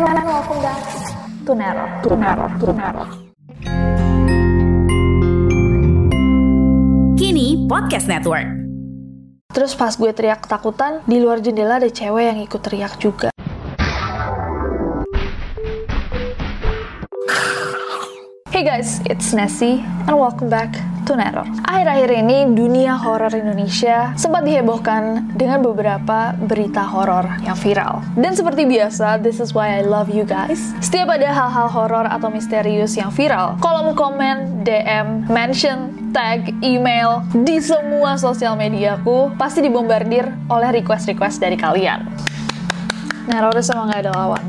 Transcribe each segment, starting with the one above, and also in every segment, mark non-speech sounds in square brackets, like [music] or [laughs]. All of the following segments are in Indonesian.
And welcome back to Nero. To Nero. To Nero. Kini Podcast Network. Terus pas gue teriak ketakutan, di luar jendela ada cewek yang ikut teriak juga. Hey guys, it's Nessie and welcome back to. Akhir-akhir ini dunia horor Indonesia sempat dihebohkan dengan beberapa berita horor yang viral. Dan seperti biasa, this is why I love you guys. Setiap ada hal-hal horor atau misterius yang viral, kolom komen, DM, mention, tag, email di semua sosial mediaku pasti dibombardir oleh request-request dari kalian. Neror sama nggak ada.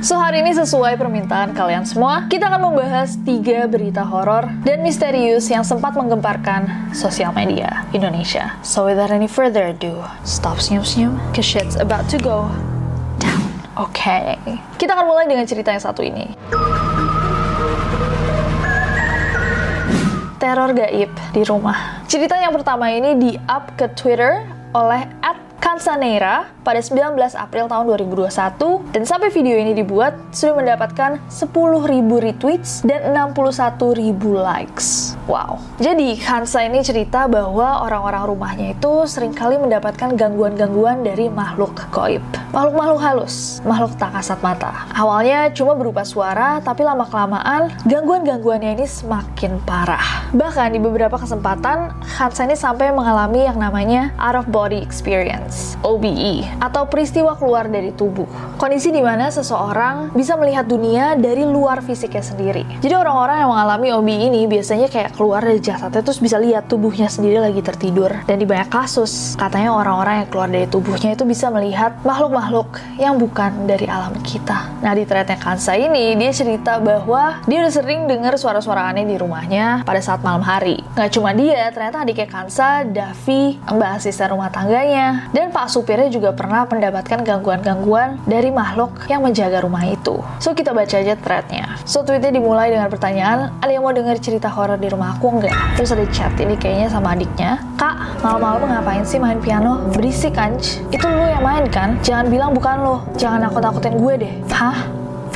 So hari ini sesuai permintaan kalian semua, kita akan membahas tiga berita horor dan misterius yang sempat menggemparkan sosial media Indonesia. So without any further ado, stop senyum-senyum, cause shit's about to go down. Oke, okay. kita akan mulai dengan cerita yang satu ini. Teror gaib di rumah. Cerita yang pertama ini di-up ke Twitter oleh Kansanera pada 19 April tahun 2021 dan sampai video ini dibuat sudah mendapatkan 10.000 retweets dan 61.000 likes. Wow. Jadi Kansa ini cerita bahwa orang-orang rumahnya itu sering kali mendapatkan gangguan-gangguan dari makhluk goib. Makhluk-makhluk halus, makhluk tak kasat mata. Awalnya cuma berupa suara, tapi lama-kelamaan gangguan-gangguannya ini semakin parah. Bahkan di beberapa kesempatan, Hansa ini sampai mengalami yang namanya out of body experience, OBE, atau peristiwa keluar dari tubuh. Kondisi di mana seseorang bisa melihat dunia dari luar fisiknya sendiri. Jadi orang-orang yang mengalami OBE ini biasanya kayak keluar dari jasadnya terus bisa lihat tubuhnya sendiri lagi tertidur. Dan di banyak kasus, katanya orang-orang yang keluar dari tubuhnya itu bisa melihat makhluk makhluk yang bukan dari alam kita. Nah di threadnya Kansa ini dia cerita bahwa dia udah sering dengar suara-suara aneh di rumahnya pada saat malam hari. Nggak cuma dia, ternyata adiknya Kansa, Davi, mbak asisten rumah tangganya, dan pak supirnya juga pernah mendapatkan gangguan-gangguan dari makhluk yang menjaga rumah itu. So kita baca aja threadnya. So tweetnya dimulai dengan pertanyaan, ada yang mau dengar cerita horor di rumah aku nggak? Terus ada chat ini kayaknya sama adiknya, Kak, malam-malam ngapain sih main piano? Berisik anj. Itu lu yang main kan? Jangan bilang bukan lo. Jangan aku takutin gue deh. Hah?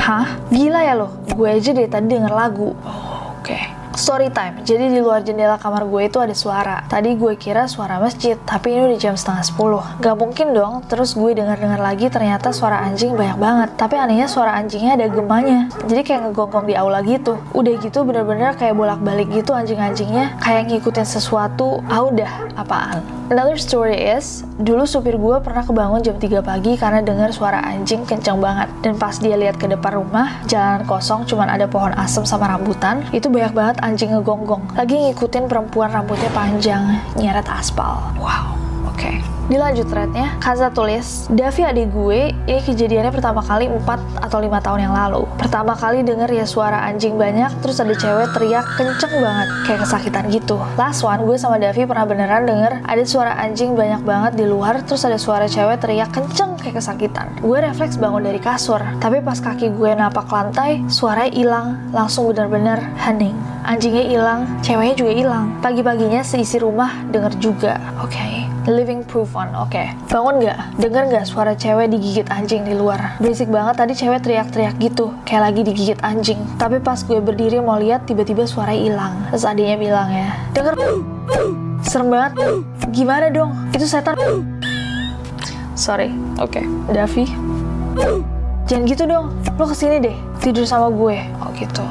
Hah? Gila ya lo? Gue aja dari tadi denger lagu. Oh, Oke. Okay. Story time. Jadi di luar jendela kamar gue itu ada suara. Tadi gue kira suara masjid, tapi ini udah jam setengah sepuluh. Gak mungkin dong. Terus gue denger-dengar lagi ternyata suara anjing banyak banget. Tapi anehnya suara anjingnya ada gemanya. Jadi kayak ngegonggong di aula gitu. Udah gitu bener-bener kayak bolak-balik gitu anjing-anjingnya. Kayak ngikutin sesuatu. Ah udah, apaan? Another story is, dulu supir gue pernah kebangun jam 3 pagi karena dengar suara anjing kencang banget. Dan pas dia lihat ke depan rumah, jalan kosong cuman ada pohon asem sama rambutan, itu banyak banget anjing ngegonggong. Lagi ngikutin perempuan rambutnya panjang, nyeret aspal. Wow, oke. Okay. Dilanjut threadnya, Kaza tulis, Davi adik gue, ini kejadiannya pertama kali 4 atau 5 tahun yang lalu. Pertama kali denger ya suara anjing banyak, terus ada cewek teriak kenceng banget, kayak kesakitan gitu. Last one, gue sama Davi pernah beneran denger ada suara anjing banyak banget di luar, terus ada suara cewek teriak kenceng kayak kesakitan. Gue refleks bangun dari kasur, tapi pas kaki gue napak lantai, suaranya hilang, langsung bener-bener hening. Anjingnya hilang, ceweknya juga hilang. Pagi-paginya seisi rumah denger juga. Oke. Okay. Living proof on, oke. Okay. Bangun nggak? Dengar nggak suara cewek digigit anjing di luar? Berisik banget tadi cewek teriak-teriak gitu, kayak lagi digigit anjing. Tapi pas gue berdiri mau lihat, tiba-tiba suara hilang. Terus adiknya bilang ya, denger Serem banget. Gimana dong? Itu setan. Sorry. Oke. Okay. Davi. Jangan gitu dong. Lo ke sini deh. tidur sama gue. Oh gitu.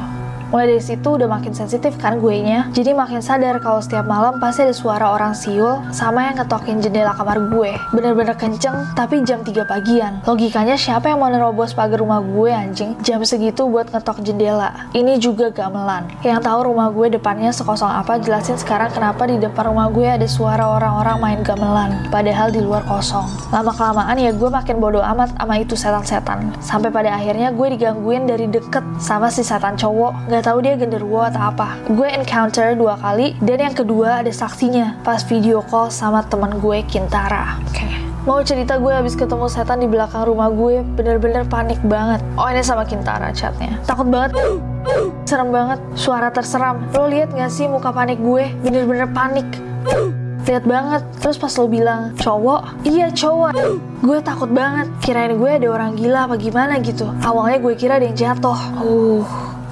Mulai dari situ udah makin sensitif kan gue nya. Jadi makin sadar kalau setiap malam pasti ada suara orang siul sama yang ngetokin jendela kamar gue. Bener-bener kenceng tapi jam 3 pagian. Logikanya siapa yang mau nerobos pagar rumah gue anjing? Jam segitu buat ngetok jendela. Ini juga gamelan. Yang tahu rumah gue depannya sekosong apa jelasin sekarang kenapa di depan rumah gue ada suara orang-orang main gamelan. Padahal di luar kosong. Lama kelamaan ya gue makin bodoh amat sama itu setan-setan. Sampai pada akhirnya gue digangguin dari deket sama si setan cowok. Gak tahu dia genderuwo atau apa. Gue encounter dua kali dan yang kedua ada saksinya pas video call sama teman gue Kintara. Oke. Okay. Mau cerita gue habis ketemu setan di belakang rumah gue, bener-bener panik banget. Oh ini sama Kintara chatnya. Takut banget. Serem banget, suara terseram. Lo lihat gak sih muka panik gue? Bener-bener panik. Lihat banget. Terus pas lo bilang cowok, iya cowok. Gue takut banget. Kirain gue ada orang gila apa gimana gitu. Awalnya gue kira ada yang jatuh. Uh,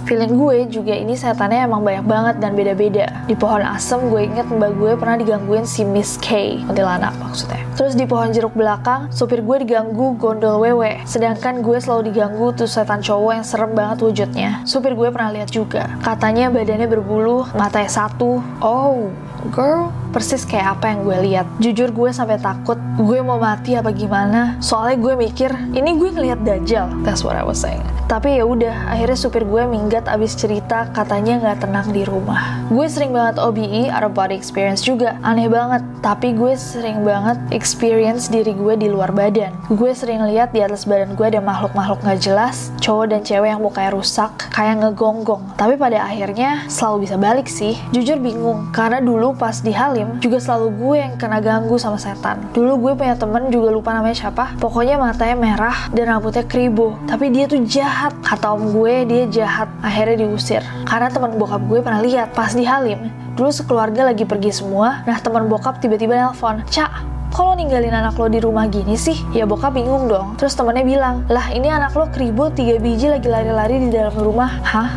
Feeling gue juga ini setannya emang banyak banget dan beda-beda. Di pohon asem gue inget mbak gue pernah digangguin si Miss K, kuntilanak maksudnya. Terus di pohon jeruk belakang, supir gue diganggu gondol wewe. Sedangkan gue selalu diganggu tuh setan cowok yang serem banget wujudnya. Supir gue pernah lihat juga. Katanya badannya berbulu, matanya satu. Oh, girl, persis kayak apa yang gue lihat. Jujur gue sampai takut, gue mau mati apa gimana. Soalnya gue mikir, ini gue ngeliat dajjal. That's what I was saying. Tapi ya udah, akhirnya supir gue minggat abis cerita katanya nggak tenang di rumah. Gue sering banget OBE, out of body experience juga. Aneh banget, tapi gue sering banget experience diri gue di luar badan. Gue sering lihat di atas badan gue ada makhluk-makhluk nggak jelas, cowok dan cewek yang mukanya rusak, kayak ngegonggong. Tapi pada akhirnya selalu bisa balik sih. Jujur bingung, karena dulu pas di Halim juga selalu gue yang kena ganggu sama setan. Dulu gue punya temen juga lupa namanya siapa. Pokoknya matanya merah dan rambutnya kribo. Tapi dia tuh jahat. Kata om gue dia jahat. Akhirnya diusir. Karena teman bokap gue pernah lihat pas di Halim. Dulu sekeluarga lagi pergi semua. Nah teman bokap tiba-tiba nelpon. Cak, kalau ninggalin anak lo di rumah gini sih? Ya bokap bingung dong. Terus temennya bilang, lah ini anak lo keribu tiga biji lagi lari-lari di dalam rumah. Hah?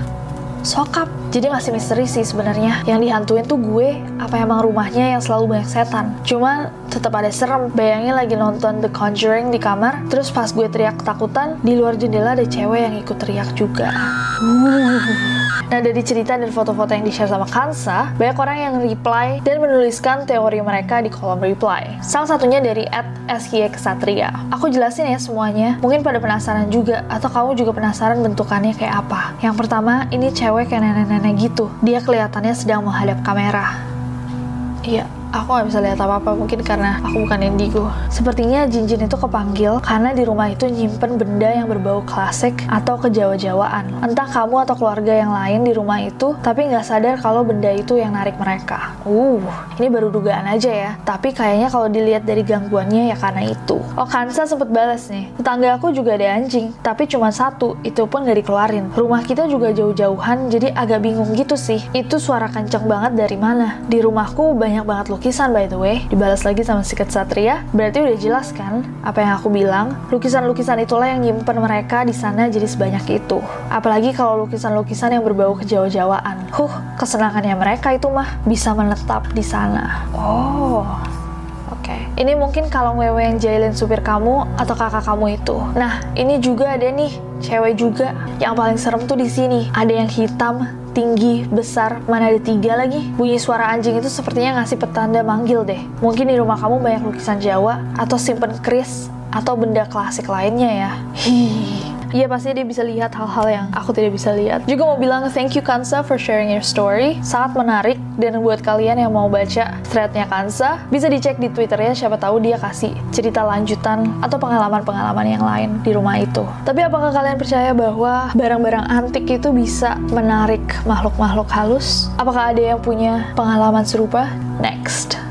Sokap. Jadi masih misteri sih sebenarnya. Yang dihantuin tuh gue, apa emang rumahnya yang selalu banyak setan. Cuma tetap ada serem. Bayangin lagi nonton The Conjuring di kamar, terus pas gue teriak ketakutan, di luar jendela ada cewek yang ikut teriak juga. Uh. Nah dari cerita dan foto-foto yang di-share sama Kansa, banyak orang yang reply dan menuliskan teori mereka di kolom reply. Salah satunya dari at SKY Kesatria. Aku jelasin ya semuanya, mungkin pada penasaran juga, atau kamu juga penasaran bentukannya kayak apa. Yang pertama, ini cewek kayak nenek-nenek gitu. Dia kelihatannya sedang menghadap kamera. Iya, aku nggak bisa lihat apa-apa mungkin karena aku bukan indigo. Sepertinya Jinjin itu kepanggil karena di rumah itu nyimpen benda yang berbau klasik atau kejawa-jawaan. Entah kamu atau keluarga yang lain di rumah itu, tapi nggak sadar kalau benda itu yang narik mereka. Uh, ini baru dugaan aja ya. Tapi kayaknya kalau dilihat dari gangguannya ya karena itu. Oh, Kansa sempet balas nih. Tetangga aku juga ada anjing, tapi cuma satu. Itu pun nggak dikeluarin. Rumah kita juga jauh-jauhan, jadi agak bingung gitu sih. Itu suara kenceng banget dari mana? Di rumahku banyak banget lukisan lukisan by the way, dibalas lagi sama Sikat Satria, berarti udah jelas kan apa yang aku bilang? Lukisan-lukisan itulah yang nyimpen mereka di sana jadi sebanyak itu. Apalagi kalau lukisan-lukisan yang berbau kejawa-jawaan. Huh, kesenangannya mereka itu mah bisa menetap di sana. Oh, Oke, ini mungkin kalau wewe yang jahilin supir kamu atau kakak kamu itu. Nah, ini juga ada nih, cewek juga. Yang paling serem tuh di sini. Ada yang hitam, tinggi, besar, mana ada tiga lagi. Bunyi suara anjing itu sepertinya ngasih petanda manggil deh. Mungkin di rumah kamu banyak lukisan Jawa, atau simpen keris, atau benda klasik lainnya ya. Hihi. Iya pasti dia bisa lihat hal-hal yang aku tidak bisa lihat. Juga mau bilang thank you Kansa for sharing your story. Sangat menarik dan buat kalian yang mau baca threadnya Kansa, bisa dicek di Twitternya siapa tahu dia kasih cerita lanjutan atau pengalaman-pengalaman yang lain di rumah itu. Tapi apakah kalian percaya bahwa barang-barang antik itu bisa menarik makhluk-makhluk halus? Apakah ada yang punya pengalaman serupa? Next.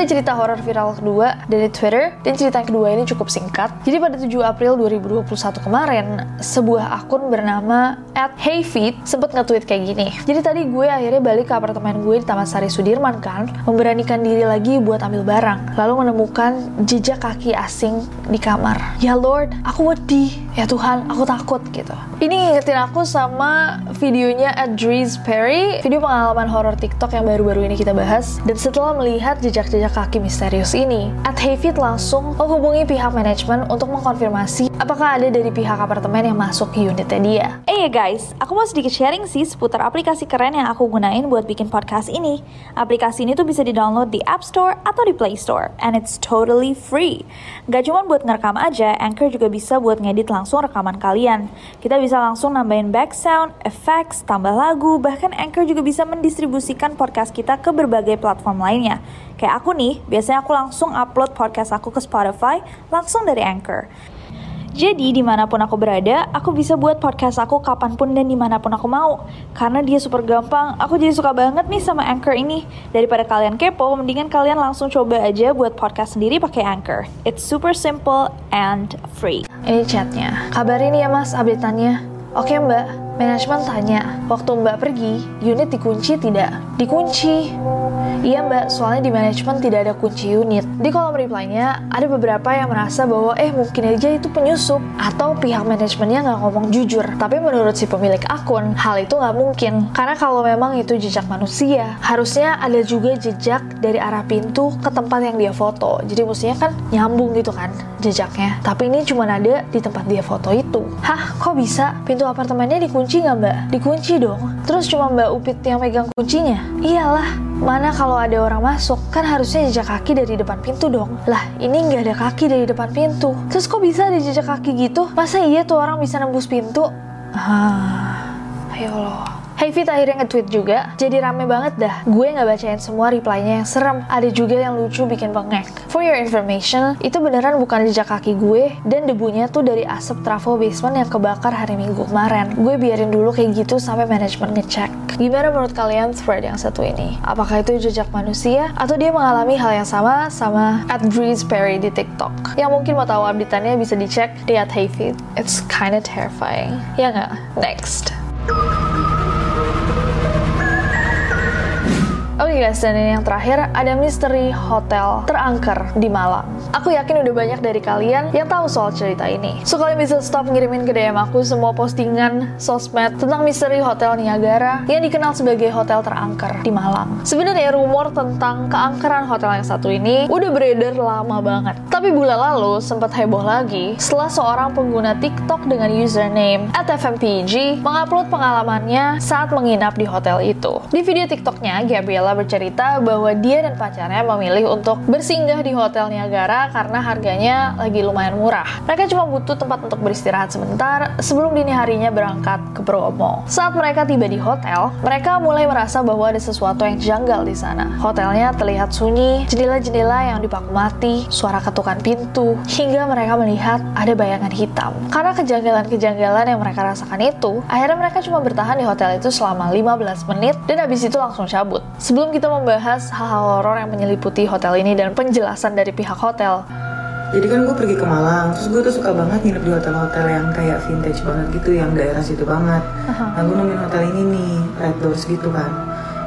Ada cerita horor viral kedua dari Twitter, dan cerita yang kedua ini cukup singkat. Jadi pada 7 April 2021 kemarin, sebuah akun bernama at Heyfeet sempat nge-tweet kayak gini. Jadi tadi gue akhirnya balik ke apartemen gue di Taman Sari Sudirman kan, memberanikan diri lagi buat ambil barang, lalu menemukan jejak kaki asing di kamar. Ya Lord, aku wedi. ya Tuhan aku takut gitu ini ngingetin aku sama videonya Adriz Perry video pengalaman horor TikTok yang baru-baru ini kita bahas dan setelah melihat jejak-jejak kaki misterius ini At Hayfit langsung menghubungi pihak manajemen untuk mengkonfirmasi apakah ada dari pihak apartemen yang masuk ke unitnya dia Eh ya guys, aku mau sedikit sharing sih seputar aplikasi keren yang aku gunain buat bikin podcast ini. Aplikasi ini tuh bisa di-download di App Store atau di Play Store, and it's totally free. Gak cuma buat ngerekam aja, Anchor juga bisa buat ngedit langsung rekaman kalian. Kita bisa langsung nambahin back sound, effects, tambah lagu, bahkan Anchor juga bisa mendistribusikan podcast kita ke berbagai platform lainnya. Kayak aku nih, biasanya aku langsung upload podcast aku ke Spotify langsung dari Anchor. Jadi di mana pun aku berada, aku bisa buat podcast aku kapan pun dan di mana pun aku mau. Karena dia super gampang, aku jadi suka banget nih sama Anchor ini. Daripada kalian kepo, mendingan kalian langsung coba aja buat podcast sendiri pakai Anchor. It's super simple and free. Ini chatnya. Kabarin ya mas update-annya. Oke mbak, manajemen tanya, waktu mbak pergi, unit dikunci tidak? Dikunci. Iya mbak, soalnya di manajemen tidak ada kunci unit. Di kolom reply-nya, ada beberapa yang merasa bahwa eh mungkin aja itu penyusup atau pihak manajemennya nggak ngomong jujur. Tapi menurut si pemilik akun, hal itu nggak mungkin. Karena kalau memang itu jejak manusia, harusnya ada juga jejak dari arah pintu ke tempat yang dia foto. Jadi mestinya kan nyambung gitu kan jejaknya. Tapi ini cuma ada di tempat dia foto itu. Hah, kok bisa? Pintu apartemennya dikunci nggak mbak? Dikunci dong. Terus cuma mbak Upit yang megang kuncinya? Iyalah, mana kalau ada orang masuk kan harusnya jejak kaki dari depan pintu dong lah ini nggak ada kaki dari depan pintu terus kok bisa ada jejak kaki gitu masa iya tuh orang bisa nembus pintu ah ayo loh Hey Fit akhirnya nge-tweet juga, jadi rame banget dah. Gue nggak bacain semua reply-nya yang serem, ada juga yang lucu bikin bengek. For your information, itu beneran bukan jejak kaki gue, dan debunya tuh dari asap trafo basement yang kebakar hari minggu kemarin. Gue biarin dulu kayak gitu sampai manajemen ngecek. Gimana menurut kalian thread yang satu ini? Apakah itu jejak manusia, atau dia mengalami hal yang sama sama at Breeze Perry di TikTok? Yang mungkin mau tahu update-annya bisa dicek di at Hey Fit. It's kinda terrifying. Ya nggak? Next. Oke guys, dan ini yang terakhir ada misteri hotel terangker di Malang. Aku yakin udah banyak dari kalian yang tahu soal cerita ini. So kalian bisa stop ngirimin ke DM aku semua postingan sosmed tentang misteri hotel Niagara yang dikenal sebagai hotel terangker di Malang. Sebenarnya rumor tentang keangkeran hotel yang satu ini udah beredar lama banget. Tapi bulan lalu sempat heboh lagi setelah seorang pengguna TikTok dengan username @fmpg mengupload pengalamannya saat menginap di hotel itu. Di video TikToknya, Gabriela bercerita bahwa dia dan pacarnya memilih untuk bersinggah di Hotel Niagara karena harganya lagi lumayan murah. Mereka cuma butuh tempat untuk beristirahat sebentar sebelum dini harinya berangkat ke Bromo. Saat mereka tiba di hotel, mereka mulai merasa bahwa ada sesuatu yang janggal di sana. Hotelnya terlihat sunyi, jendela-jendela yang dipaku mati, suara ketukan pintu, hingga mereka melihat ada bayangan hitam. Karena kejanggalan-kejanggalan yang mereka rasakan itu, akhirnya mereka cuma bertahan di hotel itu selama 15 menit dan habis itu langsung cabut. Sebelum kita membahas hal-hal horor yang menyeliputi hotel ini dan penjelasan dari pihak hotel, Jadi kan gue pergi ke Malang, terus gue tuh suka banget nginep di hotel-hotel yang kayak vintage banget gitu, yang daerah situ banget. Nah gue nemuin hotel ini nih, Red Doors gitu kan.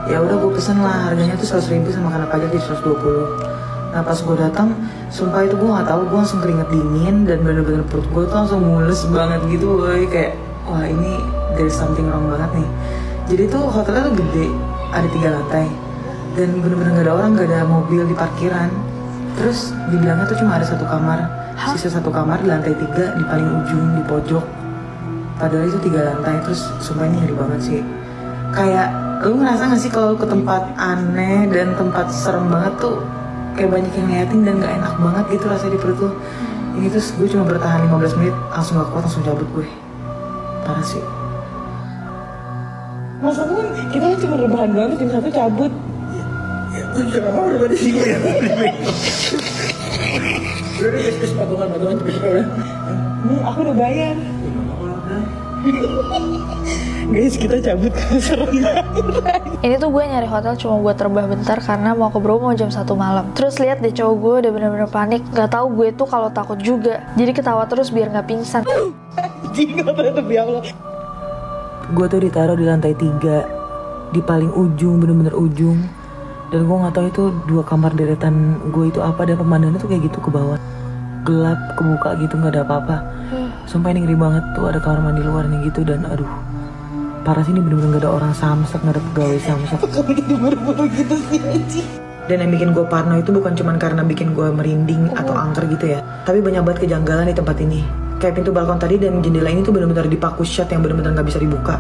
Ya udah gue pesen lah, harganya tuh 100 ribu sama kena pajak di 120. Nah pas gue datang, sumpah itu gue nggak tahu gue langsung keringet dingin dan bener-bener perut gue tuh langsung mules banget gitu, woy. kayak wah ini there's something wrong banget nih. Jadi tuh hotelnya tuh gede, ada tiga lantai dan bener-bener gak ada orang, gak ada mobil di parkiran. Terus dibilangnya tuh cuma ada satu kamar, sisa satu kamar di lantai tiga di paling ujung di pojok. Padahal itu tiga lantai, terus sumpah ini ngeri banget sih. Kayak lu ngerasa gak sih kalau ke tempat aneh dan tempat serem banget tuh kayak banyak yang ngeliatin dan gak enak banget gitu rasanya di perut lu. Ini terus gue cuma bertahan 15 menit, langsung gak kuat, langsung cabut gue. Parah sih. Maksudnya kita kan cuma rebahan banget, tim satu cabut. Kenapa udah pada ya? Udah patungan, patungan, cepet cepet udah. Nih aku udah bayar. Guys kita cabut. Ini tuh gue nyari hotel cuma buat terbah bentar karena mau ke Bromo jam 1 malam. Terus lihat deh cowok gue udah bener-bener panik. Gak tahu gue tuh kalau takut juga. Jadi ketawa terus biar nggak pingsan. Apa itu ya Allah. Gue tuh ditaruh di lantai tiga di paling ujung bener-bener ujung. Dan gue nggak tahu itu dua kamar deretan gue itu apa dan pemandangannya tuh kayak gitu ke bawah. Gelap kebuka gitu nggak ada apa-apa. Sumpah ini ngeri banget tuh ada kamar mandi luarnya gitu dan aduh. Parah sih ini bener-bener gak ada orang samsak gak ada pegawai samsak kamu jadi buru-buru gitu sih dan yang bikin gue parno itu bukan cuman karena bikin gue merinding atau angker gitu ya. Tapi banyak banget kejanggalan di tempat ini kayak pintu balkon tadi dan jendela ini tuh bener-bener dipaku shut yang bener-bener gak bisa dibuka.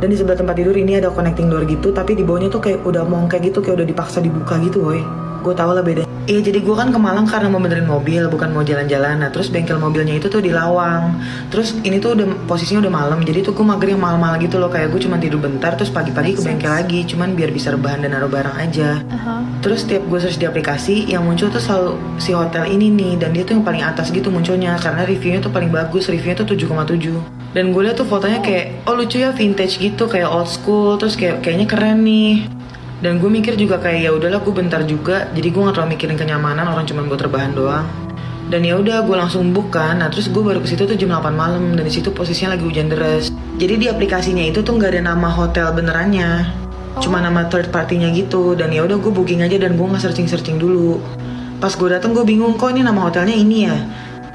Dan di sebelah tempat tidur ini ada connecting door gitu tapi di bawahnya tuh kayak udah mongkek gitu kayak udah dipaksa dibuka gitu woy gue tau lah bedanya Iya jadi gue kan ke Malang karena mau benerin mobil bukan mau jalan-jalan. Nah terus bengkel mobilnya itu tuh di Lawang. Terus ini tuh udah posisinya udah malam Jadi tuh gue mager yang malam-malam gitu loh. Kayak gue cuma tidur bentar terus pagi-pagi ke bengkel lagi. Cuman biar bisa rebahan dan naruh barang aja. Terus tiap gue search di aplikasi Yang muncul tuh selalu si hotel ini nih. Dan dia tuh yang paling atas gitu munculnya Karena reviewnya tuh paling bagus. Reviewnya tuh 7,7 Dan gue liat tuh fotonya kayak Oh lucu ya vintage gitu. Kayak old school Terus kayak kayaknya keren nih dan gue mikir juga kayak ya udahlah gue bentar juga. Jadi gue gak terlalu mikirin kenyamanan orang cuma buat terbahan doang. Dan ya udah gue langsung book kan. Nah terus gue baru ke situ tuh jam 8 malam dan di situ posisinya lagi hujan deras. Jadi di aplikasinya itu tuh nggak ada nama hotel benerannya. Cuma nama third partinya gitu. Dan ya udah gue booking aja dan gue nggak searching searching dulu. Pas gue dateng gue bingung kok ini nama hotelnya ini ya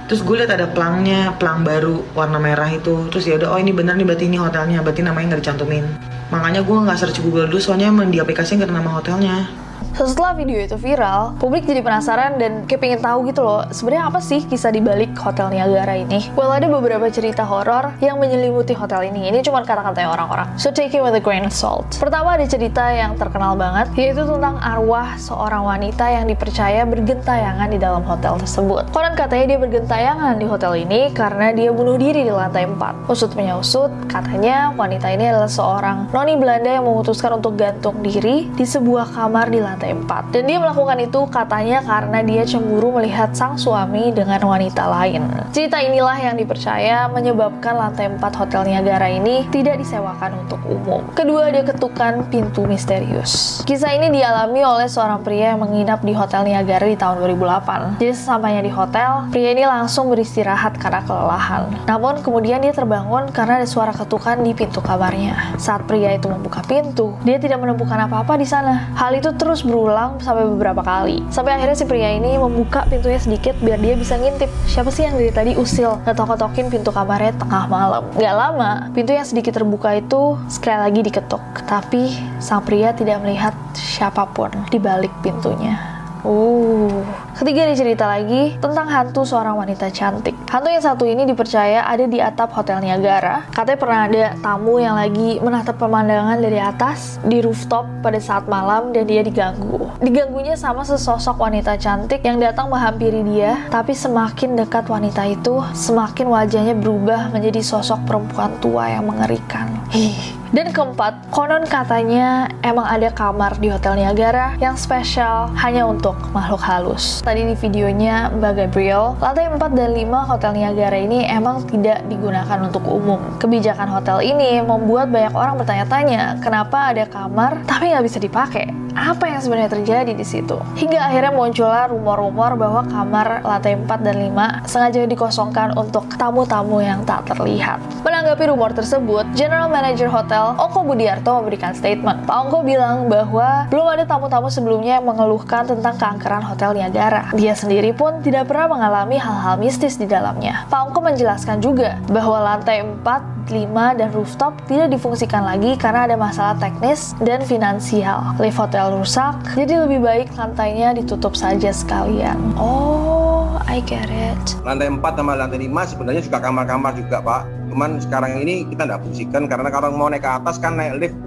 terus gue liat ada pelangnya pelang baru warna merah itu. Terus ya udah oh ini bener nih berarti ini hotelnya berarti namanya nggak dicantumin. Makanya gue nggak search Google dulu soalnya emang di aplikasi nggak nama hotelnya Setelah video itu viral, publik jadi penasaran dan kayak pengen tahu gitu loh, sebenarnya apa sih kisah di balik Hotel Niagara ini? Well, ada beberapa cerita horor yang menyelimuti hotel ini. Ini cuma kata-katanya orang-orang. So take it with a grain of salt. Pertama ada cerita yang terkenal banget, yaitu tentang arwah seorang wanita yang dipercaya bergentayangan di dalam hotel tersebut. Konon katanya dia bergentayangan di hotel ini karena dia bunuh diri di lantai 4. Usut punya usut, katanya wanita ini adalah seorang noni Belanda yang memutuskan untuk gantung diri di sebuah kamar di lantai 4. Dan dia melakukan itu katanya karena dia cemburu melihat sang suami dengan wanita lain. Cerita inilah yang dipercaya menyebabkan lantai 4 Hotel Niagara ini tidak disewakan untuk umum. Kedua, dia ketukan pintu misterius. Kisah ini dialami oleh seorang pria yang menginap di Hotel Niagara di tahun 2008. Jadi sesampainya di hotel, pria ini langsung beristirahat karena kelelahan. Namun kemudian dia terbangun karena ada suara ketukan di pintu kamarnya. Saat pria itu membuka pintu, dia tidak menemukan apa-apa di sana. Hal itu terus berulang sampai beberapa kali. Sampai akhirnya si pria ini membuka pintunya sedikit biar dia bisa ngintip siapa sih yang dari tadi usil ngetok-ketokin pintu kamarnya tengah malam. Gak lama, pintu yang sedikit terbuka itu sekali lagi diketuk. Tapi sang pria tidak melihat siapa pun di balik pintunya. Uh. Ketiga ada cerita lagi tentang hantu seorang wanita cantik. Hantu yang satu ini dipercaya ada di atap Hotel Niagara. Katanya pernah ada tamu yang lagi menatap pemandangan dari atas di rooftop pada saat malam dan dia diganggu. Diganggunya sama sesosok wanita cantik yang datang menghampiri dia, tapi semakin dekat wanita itu, semakin wajahnya berubah menjadi sosok perempuan tua yang mengerikan. Hih. Dan keempat, konon katanya emang ada kamar di Hotel Niagara yang spesial hanya untuk makhluk halus. Tadi di videonya Mbak Gabriel, lantai 4 dan 5 Hotel Niagara ini emang tidak digunakan untuk umum. Kebijakan hotel ini membuat banyak orang bertanya-tanya, kenapa ada kamar tapi nggak bisa dipakai? Apa yang sebenarnya terjadi di situ? Hingga akhirnya muncullah rumor-rumor bahwa kamar lantai 4 dan 5 sengaja dikosongkan untuk tamu-tamu yang tak terlihat. Menanggapi rumor tersebut, General Manager Hotel Ongko Budiarto memberikan statement. Pak Ongko bilang bahwa belum ada tamu-tamu sebelumnya yang mengeluhkan tentang keangkeran Hotel Niagara. Dia sendiri pun tidak pernah mengalami hal-hal mistis di dalamnya. Pak Ongko menjelaskan juga bahwa lantai 4 5 dan rooftop tidak difungsikan lagi karena ada masalah teknis dan finansial. Lift hotel rusak, jadi lebih baik lantainya ditutup saja sekalian. Oh, I get it. lantai 4 sama lantai 5 sebenarnya juga kamar-kamar juga pak cuman sekarang ini kita nggak fungsikan karena kalau mau naik ke atas kan naik lift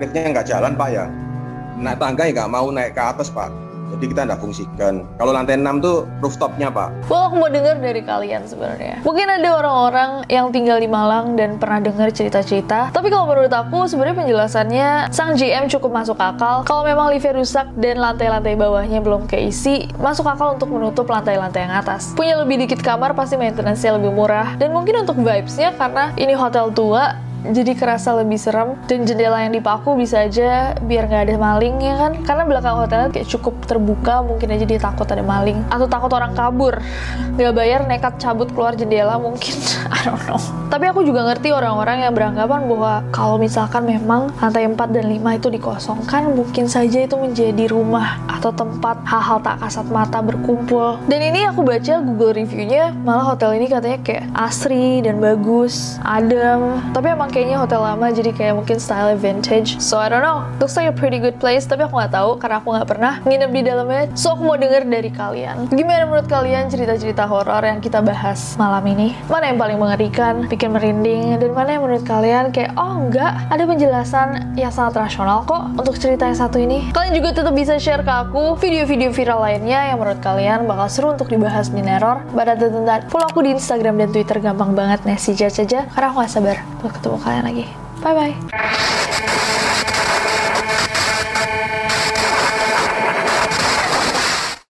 liftnya nggak jalan pak ya naik tangga ya nggak mau naik ke atas pak jadi kita nggak fungsikan kalau lantai 6 tuh rooftopnya pak Well, aku mau dengar dari kalian sebenarnya. Mungkin ada orang-orang yang tinggal di Malang dan pernah dengar cerita-cerita. Tapi kalau menurut aku sebenarnya penjelasannya sang GM cukup masuk akal. Kalau memang liftnya rusak dan lantai-lantai bawahnya belum keisi, masuk akal untuk menutup lantai-lantai yang atas. Punya lebih dikit kamar pasti maintenance-nya lebih murah. Dan mungkin untuk vibes-nya karena ini hotel tua, jadi kerasa lebih serem. Dan jendela yang dipaku bisa aja biar nggak ada maling ya kan? Karena belakang hotelnya kayak cukup terbuka mungkin aja dia takut ada maling. Atau takut orang kabur. Nggak bayar nekat cabut keluar jendela mungkin. [laughs] I don't know. Tapi aku juga ngerti orang-orang yang beranggapan bahwa kalau misalkan memang lantai 4 dan 5 itu dikosongkan mungkin saja itu menjadi rumah atau tempat hal-hal tak kasat mata berkumpul. Dan ini aku baca Google reviewnya, malah hotel ini katanya kayak asri dan bagus, adem. Tapi emang kayaknya hotel lama jadi kayak mungkin style vintage. So I don't know. Looks like a pretty good place, tapi aku nggak tahu karena aku nggak pernah nginep di dalamnya. So aku mau denger dari kalian. Gimana menurut kalian cerita-cerita horor yang kita bahas malam ini? Mana yang paling mengerikan, bikin merinding, dan mana yang menurut kalian kayak oh enggak, ada penjelasan yang sangat rasional kok untuk cerita yang satu ini. Kalian juga tetap bisa share ke aku video-video viral lainnya yang menurut kalian bakal seru untuk dibahas di Neror. Than that, follow aku di Instagram dan Twitter gampang banget Nessie Judge aja karena aku gak sabar buat ketemu kalian lagi. Bye bye.